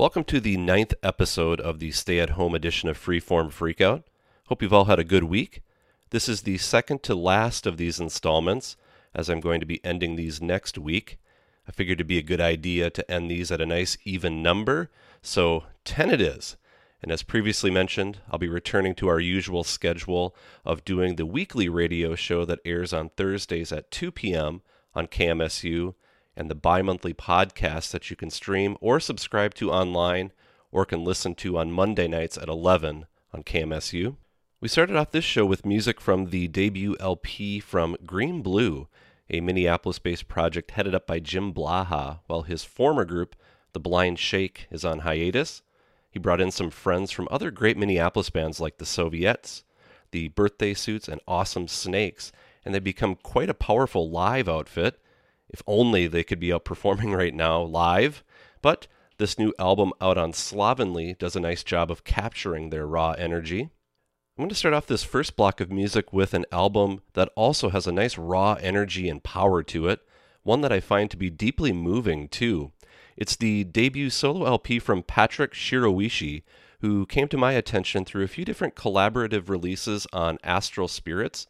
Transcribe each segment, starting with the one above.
Welcome to the ninth episode of the stay at home edition of Freeform Freakout. Hope you've all had a good week. This is the second to last of these installments, as I'm going to be ending these next week. I figured it'd be a good idea to end these at a nice even number, so 10 it is. And as previously mentioned, I'll be returning to our usual schedule of doing the weekly radio show that airs on Thursdays at 2 p.m. on KMSU and the bi monthly podcast that you can stream or subscribe to online or can listen to on Monday nights at 11 on KMSU. We started off this show with music from the debut LP from Green Blue, a Minneapolis based project headed up by Jim Blaha, while his former group, The Blind Shake, is on hiatus. He brought in some friends from other great Minneapolis bands like the Soviets, the Birthday Suits, and Awesome Snakes, and they've become quite a powerful live outfit. If only they could be out performing right now live. But this new album out on Slovenly does a nice job of capturing their raw energy. I'm going to start off this first block of music with an album that also has a nice raw energy and power to it, one that I find to be deeply moving too. It's the debut solo LP from Patrick Shiroishi, who came to my attention through a few different collaborative releases on Astral Spirits.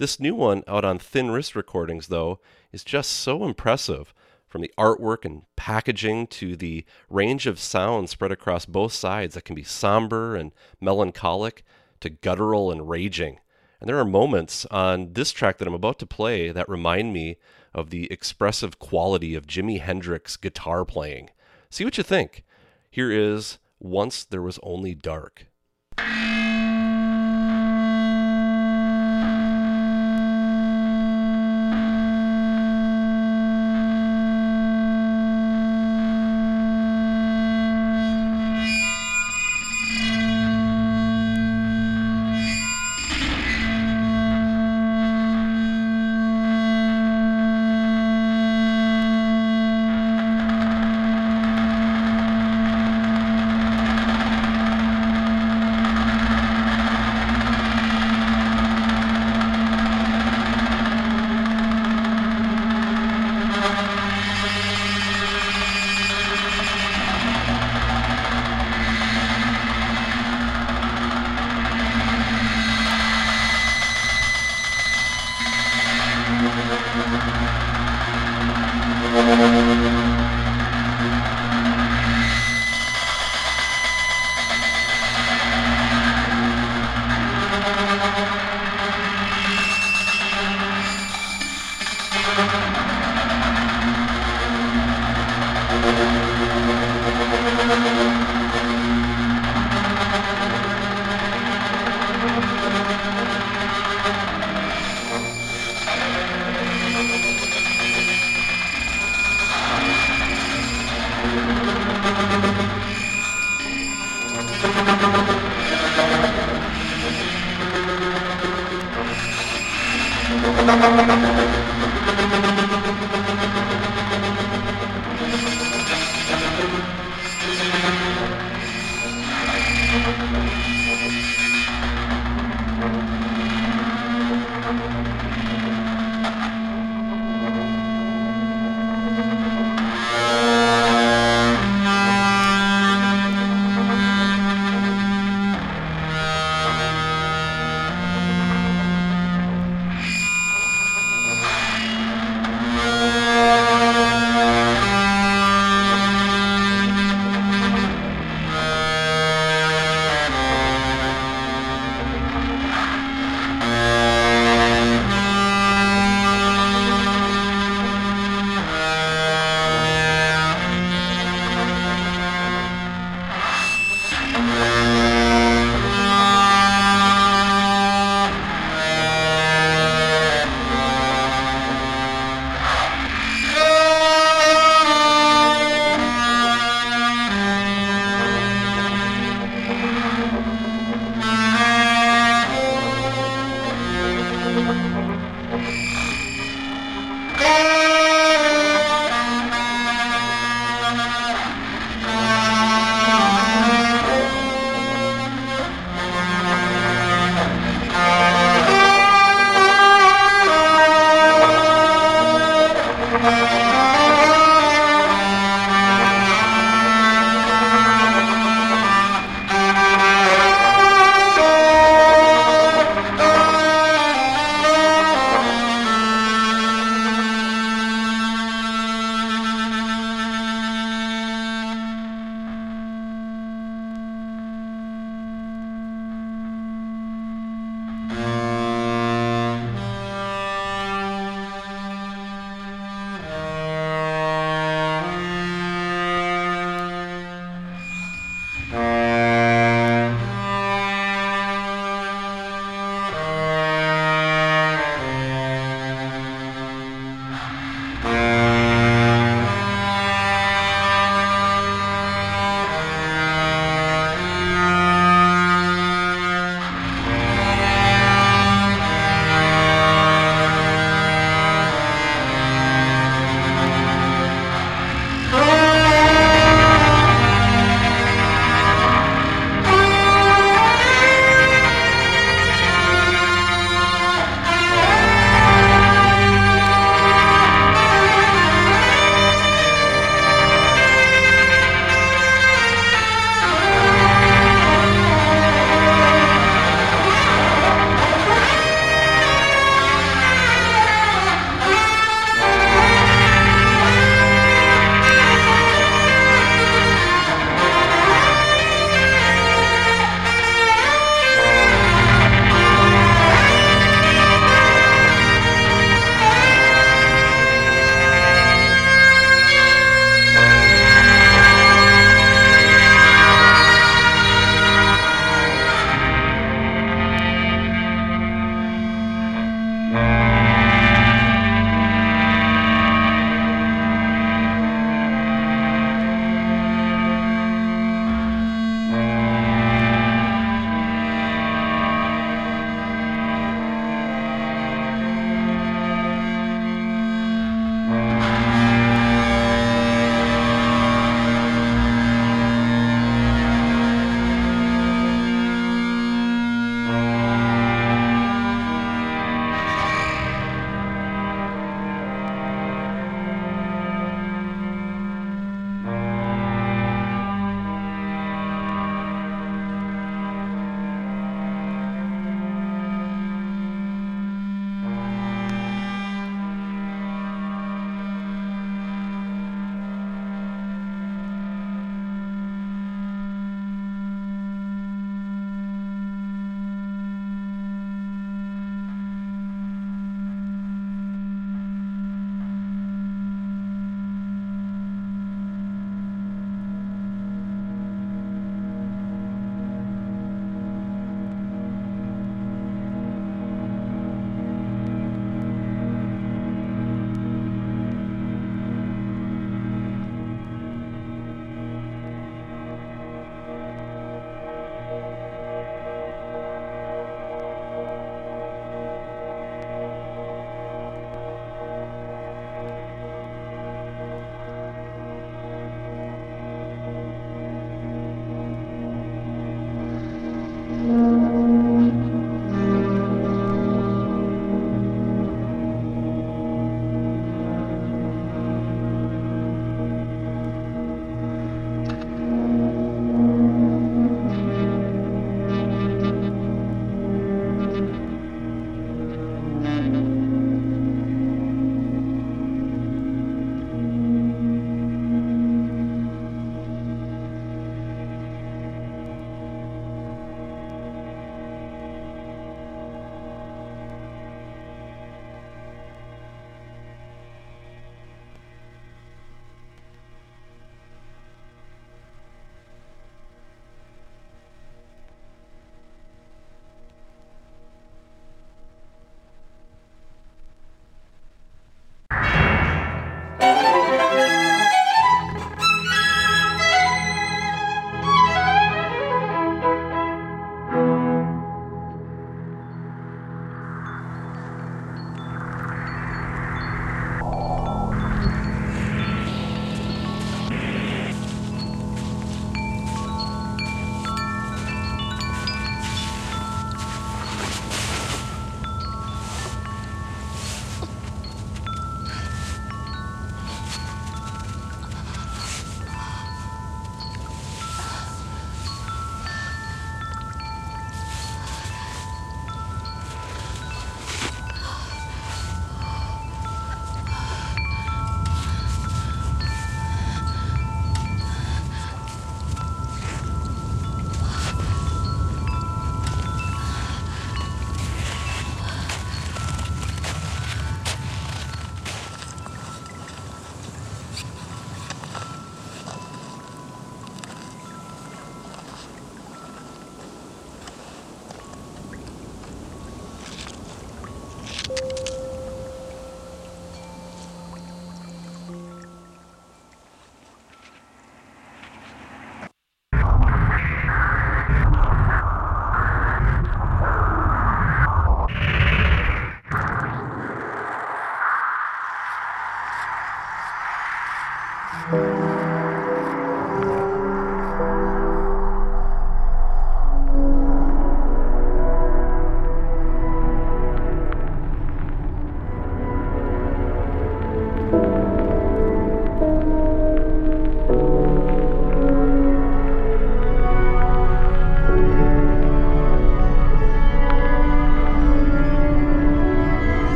This new one out on Thin Wrist Recordings, though, is just so impressive. From the artwork and packaging to the range of sounds spread across both sides that can be somber and melancholic to guttural and raging. And there are moments on this track that I'm about to play that remind me of the expressive quality of Jimi Hendrix guitar playing. See what you think. Here is Once There Was Only Dark.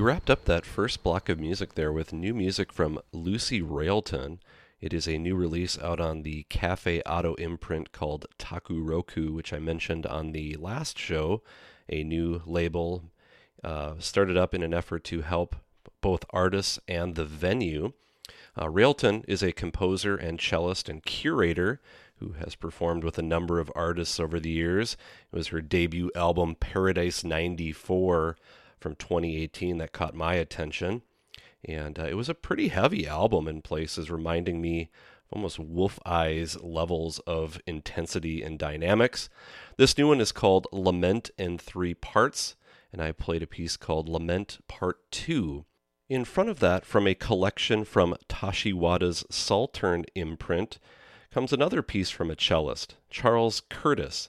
We wrapped up that first block of music there with new music from Lucy Railton. It is a new release out on the Cafe OTO imprint called Takuroku, which I mentioned on the last show. A new label uh, started up in an effort to help both artists and the venue. Uh, Railton is a composer and cellist and curator who has performed with a number of artists over the years. It was her debut album, Paradise 94 from 2018 that caught my attention. And uh, it was a pretty heavy album in places, reminding me almost wolf eyes levels of intensity and dynamics. This new one is called Lament in Three Parts, and I played a piece called Lament Part 2. In front of that, from a collection from Tashi Wada's Psaltern imprint, comes another piece from a cellist, Charles Curtis.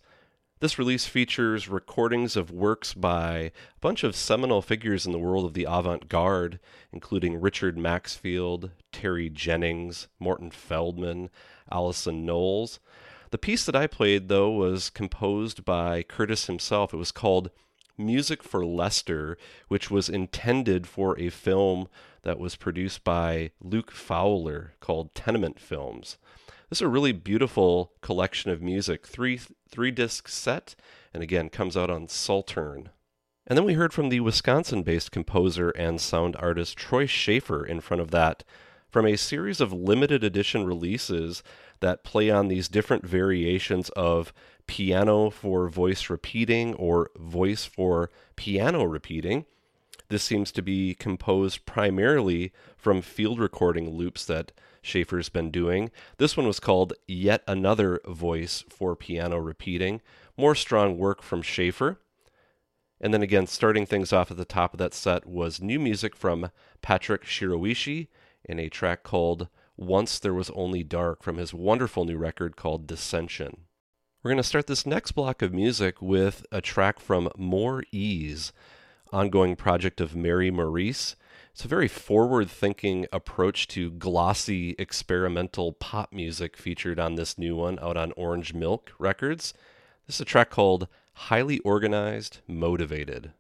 This release features recordings of works by a bunch of seminal figures in the world of the avant garde, including Richard Maxfield, Terry Jennings, Morton Feldman, Alison Knowles. The piece that I played, though, was composed by Curtis himself. It was called Music for Lester, which was intended for a film that was produced by Luke Fowler called Tenement Films. This is a really beautiful collection of music, three three disc set, and again comes out on Psaltern. And then we heard from the Wisconsin-based composer and sound artist Troy Schafer in front of that from a series of limited edition releases that play on these different variations of piano for voice repeating or voice for piano repeating. This seems to be composed primarily from field recording loops that Schafer's been doing. This one was called Yet Another Voice for Piano Repeating. More strong work from Schaefer. And then again, starting things off at the top of that set was new music from Patrick Shiroishi in a track called Once There Was Only Dark from his wonderful new record called Descension. We're going to start this next block of music with a track from More Eaze, ongoing project of Mari Maurice. It's a very forward thinking approach to glossy experimental pop music featured on this new one out on Orange Milk Records. This is a track called Highly Organized, Motivated.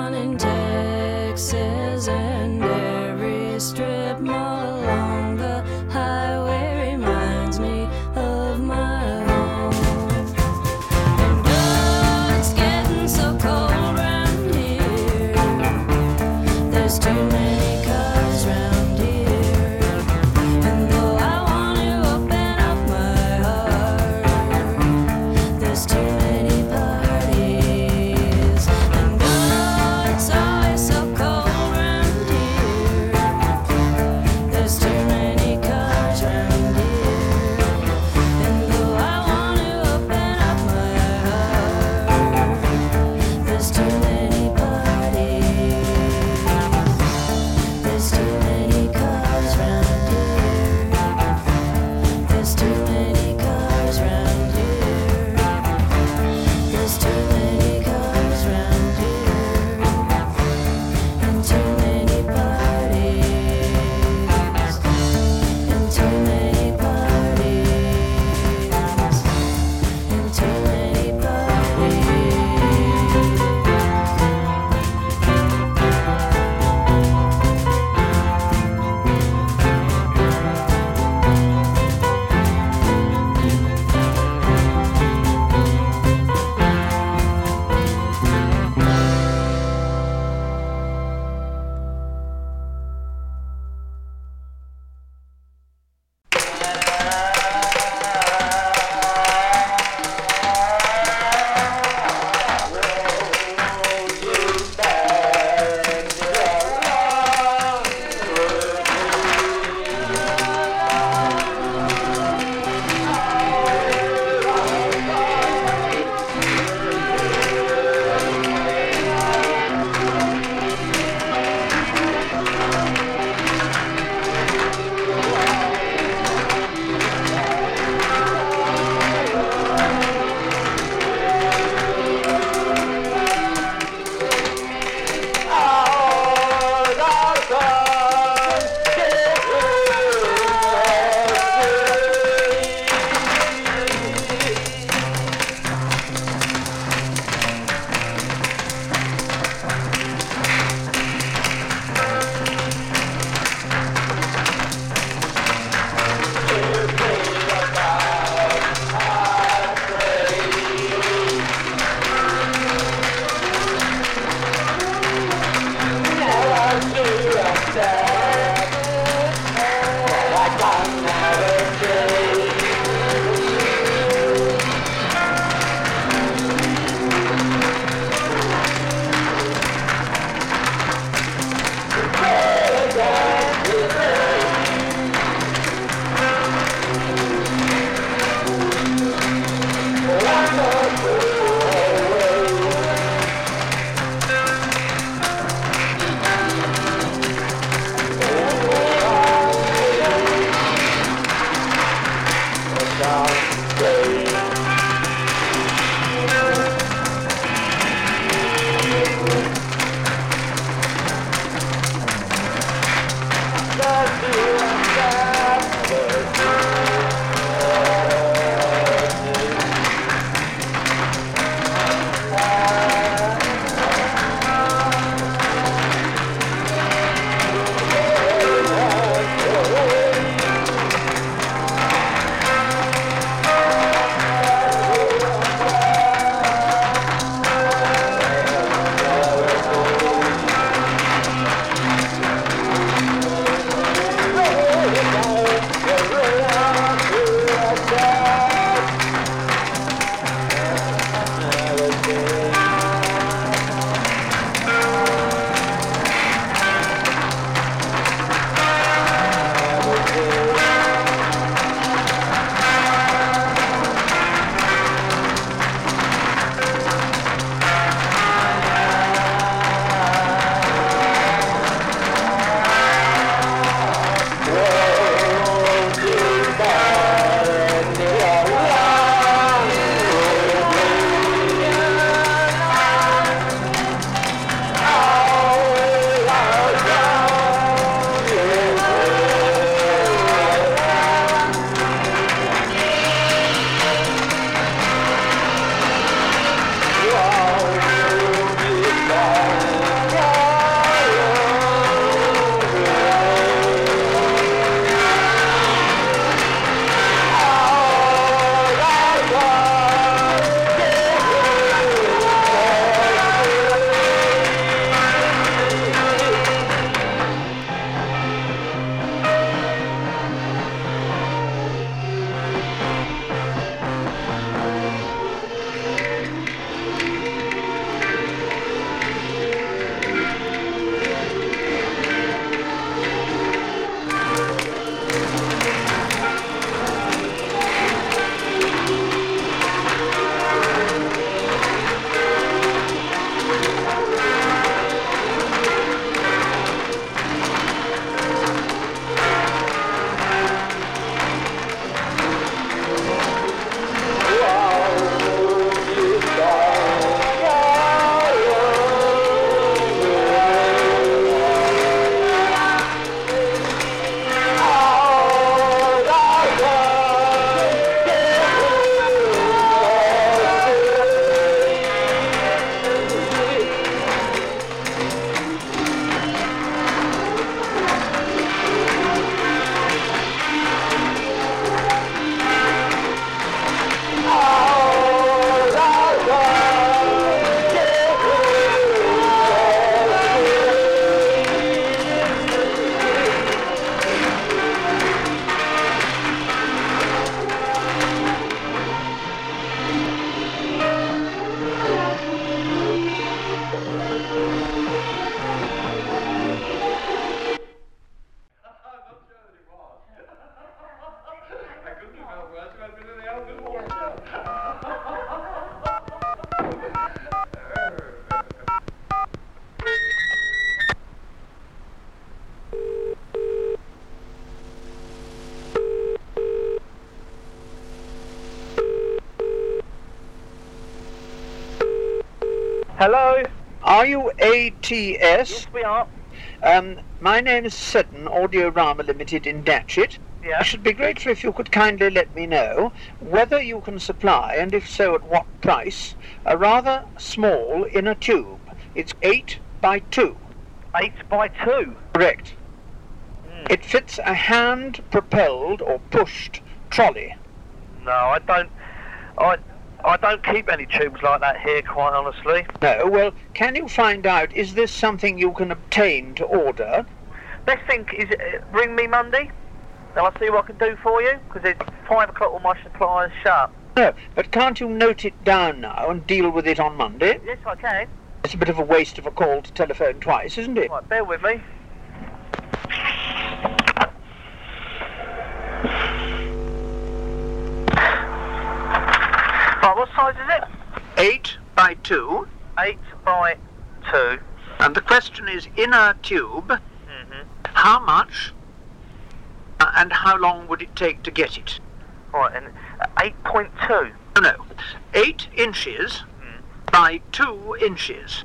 Someone in Texas, and every strip Hello? Are you ATS? Yes, we are. Um, my name is Seddon, Audiorama Limited in Datchet. Yeah. I should be grateful if you could kindly let me know whether you can supply, and if so at what price, a rather small inner tube. It's 8 by 2. Eight by two. Correct. Hmm. It fits a hand-propelled or pushed trolley. No, I don't. I I don't keep any tubes like that here, quite honestly. No, well, can you find out, is this something you can obtain to order? Best thing is uh, ring me Monday, and I'll see what I can do for you. Because it's five o'clock. All my suppliers shut. No, but can't you note it down now and deal with it on Monday? Yes, I can. It's a bit of a waste of a call to telephone twice, isn't it? Right, bear with me. Right, what size is it? 8 by 2, Eight by two. and the question is inner tube, Mm-hmm. how much uh, and how long would it take to get it? Right, and uh, eight point two. No, no, 8 inches Hmm. by 2 inches.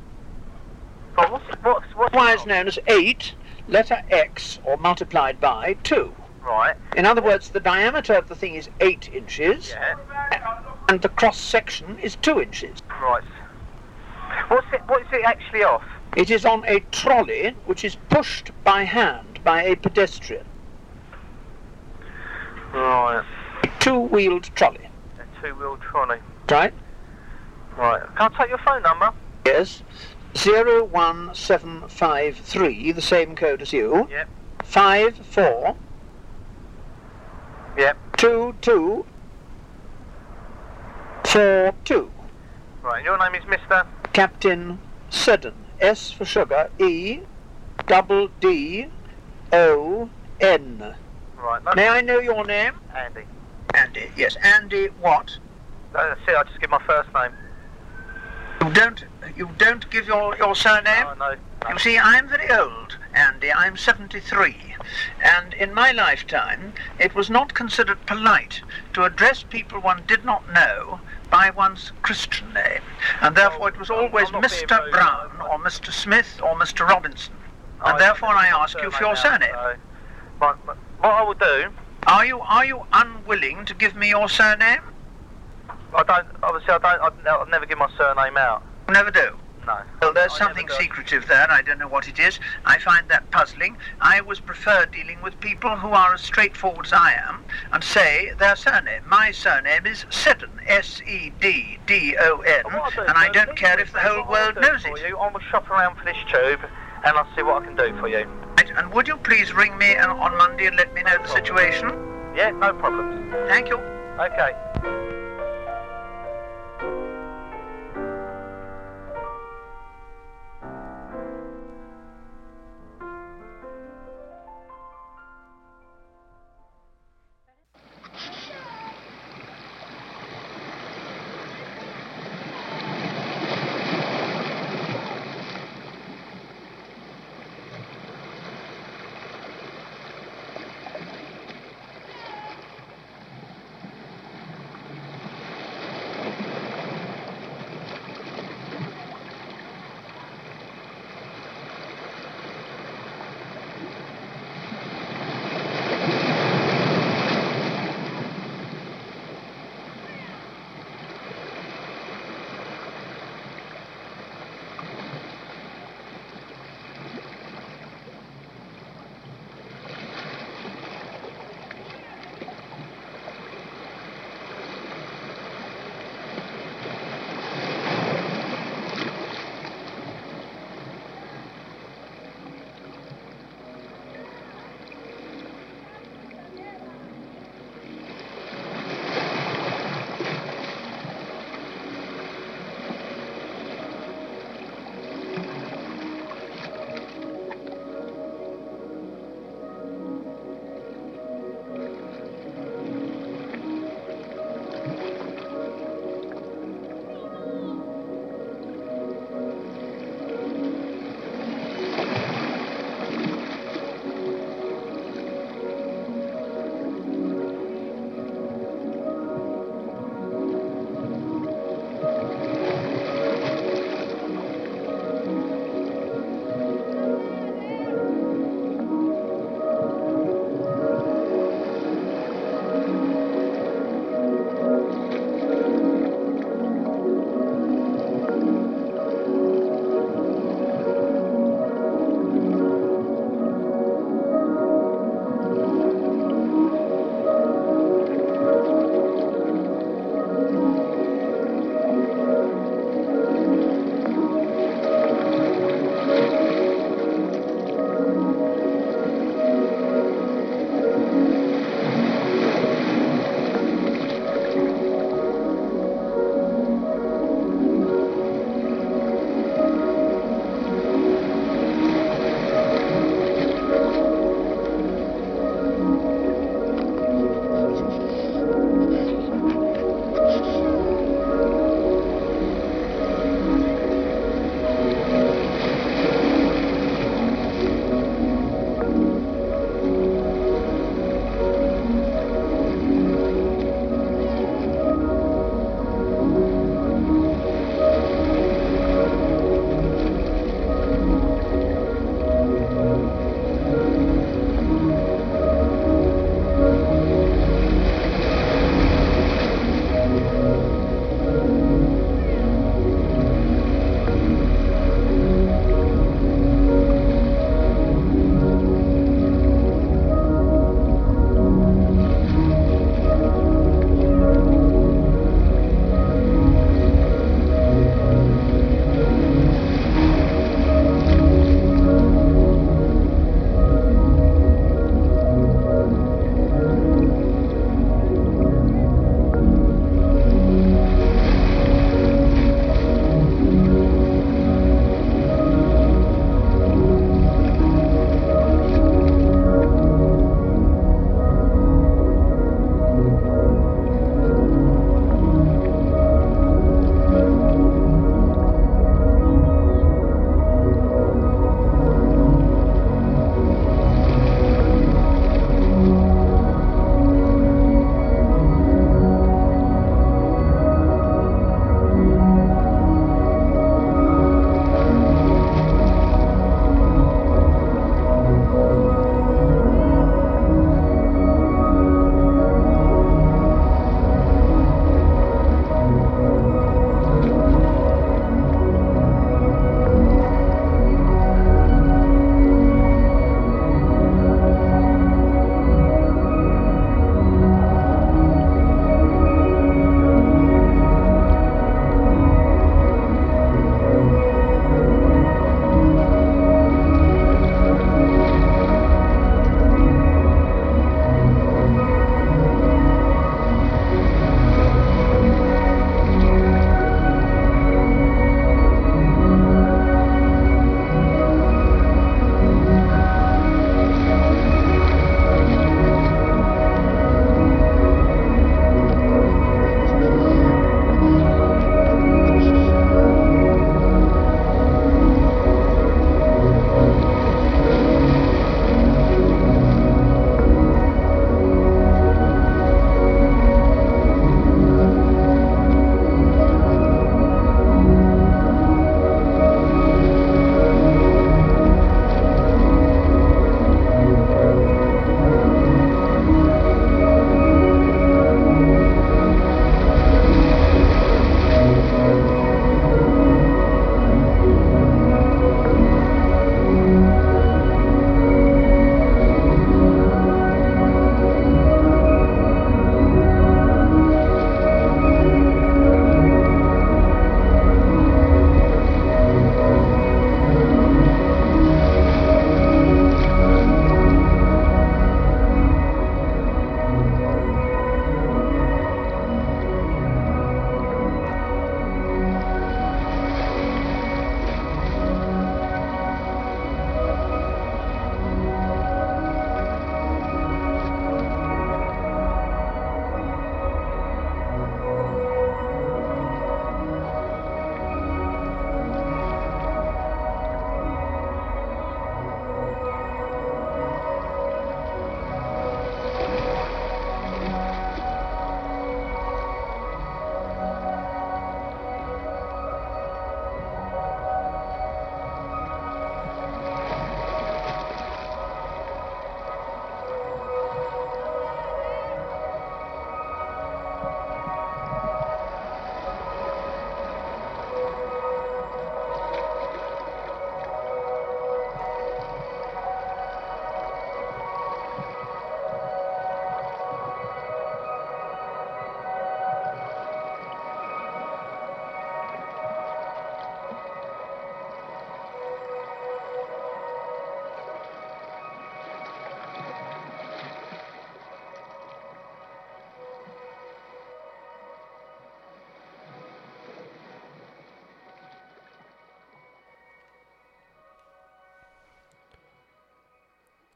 Right, what's what's what's Otherwise known as 8, letter X, or multiplied by 2. Right. In other words, the diameter of the thing is 8 inches, Yeah. And the cross section is 2 inches. Right. What's it? What is it actually off? It is on a trolley which is pushed by hand by a pedestrian. Right. Two-wheeled trolley. A two-wheeled trolley. Right? Right. Can I take your phone number? Yes. 01753, the same code as you. Yep. 54 Yep. 22 42. Right. Your name is Mister. Captain Seddon. S for sugar. E double D O N. Right. No, May I know your name? Andy. Andy. Yes, Andy what? Uh, that's it. I just give my first name. You don't you don't give your, your surname? No, no. no. You see, I'm very old, Andy. I'm 73. And in my lifetime, it was not considered polite to address people one did not know by one's Christian name. And therefore, it was always Mr. Brown or Mr. Smith or Mr. Robinson. And therefore, I ask you for your surname surname. out, so- Right. but What I will do, Are you are you unwilling to give me your surname? I don't. Obviously, I don't. I'd never give my surname out. Never do. No. Well, there's I something secretive there. I don't know what it is. I find that puzzling. I always prefer dealing with people who are as straightforward as I am and say their surname. My surname is Seddon, S-E-D-D-O-N, do, and I don't care if the whole world knows it. You, I will shop around for this tube, and I'll see what I can do for you. And would you please ring me uh, on Monday and let me know the situation? Yeah, no problems. Thank you. Okay.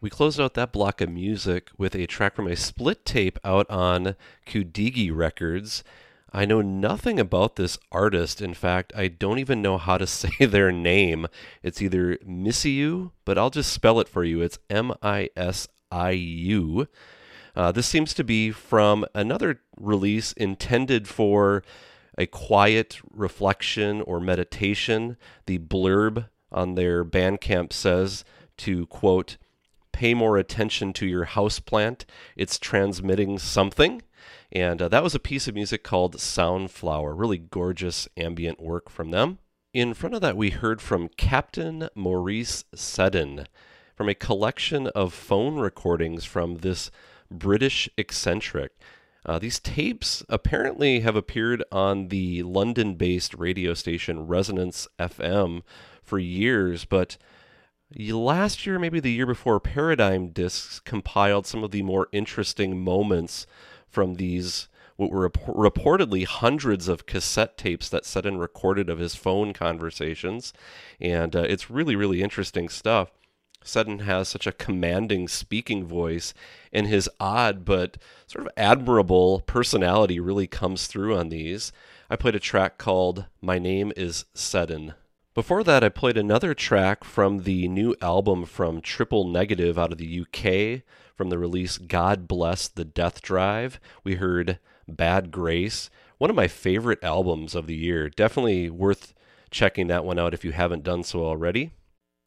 We closed out that block of music with a track from a split tape out on Kudigi Records. I know nothing about this artist. In fact, I don't even know how to say their name. It's either Misiu, but I'll just spell it for you. It's M I S I U. Uh, this seems to be from another release intended for a quiet reflection or meditation. The blurb on their Bandcamp says to quote, pay more attention to your house plant. It's transmitting something. And uh, that was a piece of music called Soundflower. Really gorgeous ambient work from them. In front of that, we heard from Captain Maurice Seddon from a collection of phone recordings from this British eccentric. Uh, these tapes apparently have appeared on the London based radio station Resonance FM for years, but last year, maybe the year before, Paradigm Discs compiled some of the more interesting moments from these what were rep- reportedly hundreds of cassette tapes that Seddon recorded of his phone conversations, and uh, it's really really interesting stuff. Seddon has such a commanding speaking voice, and his odd but sort of admirable personality really comes through on these. I played a track called My Name is Seddon. Before that, I played another track from the new album from Triple Negative out of the UK from the release God Bless the Death Drive. We heard Bad Grace, one of my favorite albums of the year. Definitely worth checking that one out if you haven't done so already.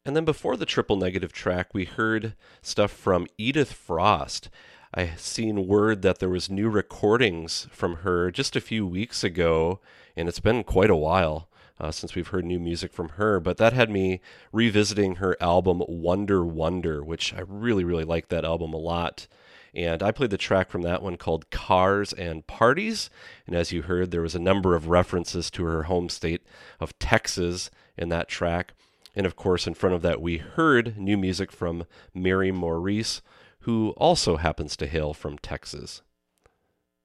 And then before the triple negative track, we heard stuff from Edith Frost. I seen word that there was new recordings from her just a few weeks ago, and it's been quite a while uh, since we've heard new music from her. But that had me revisiting her album Wonder Wonder, which I really, really like that album a lot. And I played the track from that one called Cars and Parties. And as you heard, there was a number of references to her home state of Texas in that track. And of course, in front of that, we heard new music from Mari Maurice, who also happens to hail from Texas.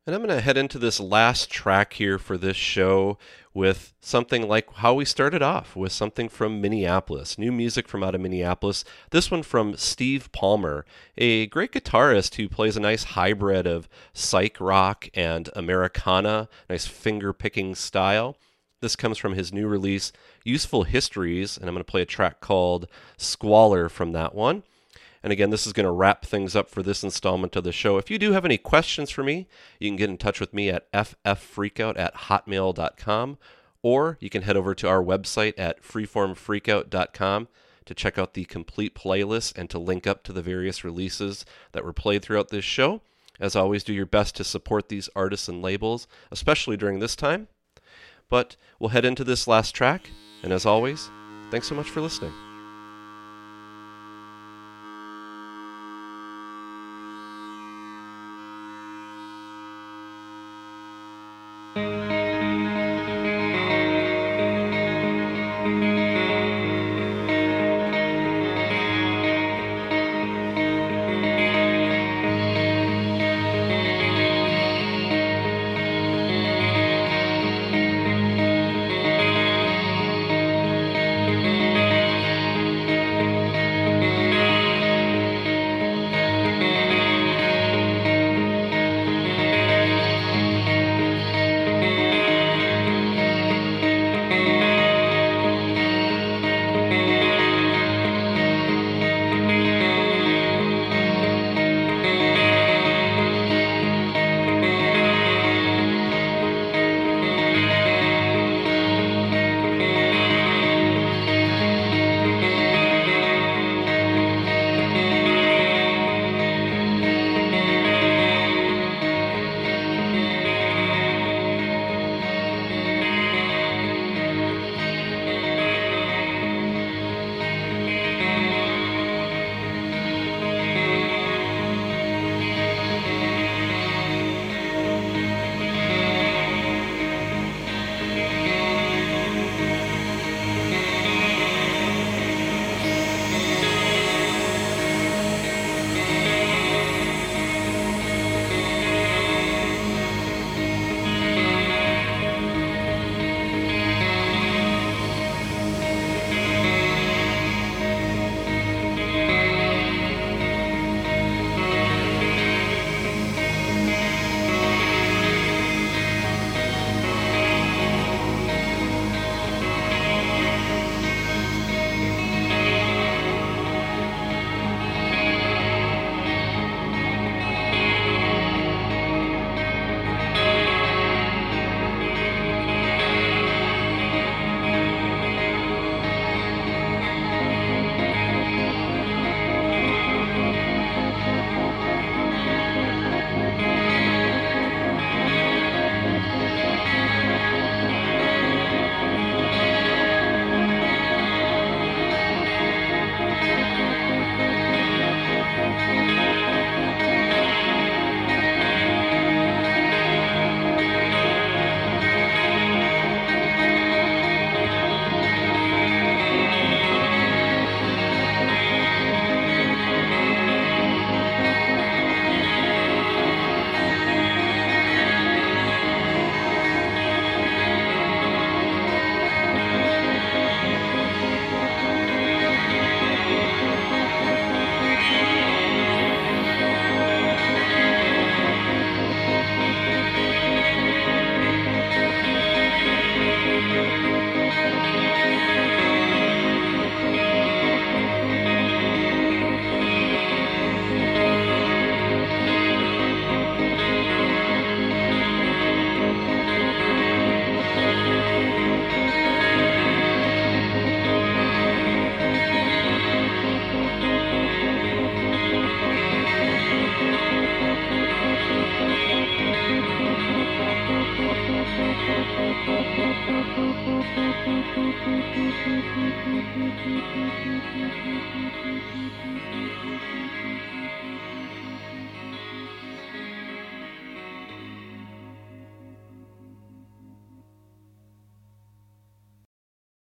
And I'm going to head into this last track here for this show with something like how we started off with something from Minneapolis, new music from out of Minneapolis. This one from Steve Palmer, a great guitarist who plays a nice hybrid of psych rock and Americana, nice finger picking style. This comes from his new release, Useful Histories, and I'm going to play a track called Squalor from that one. And again, this is going to wrap things up for this installment of the show. If you do have any questions for me, you can get in touch with me at fffreakout at hotmail.com, or you can head over to our website at freeformfreakout.com to check out the complete playlist and to link up to the various releases that were played throughout this show. As always, do your best to support these artists and labels, especially during this time. But we'll head into this last track, and as always, thanks so much for listening.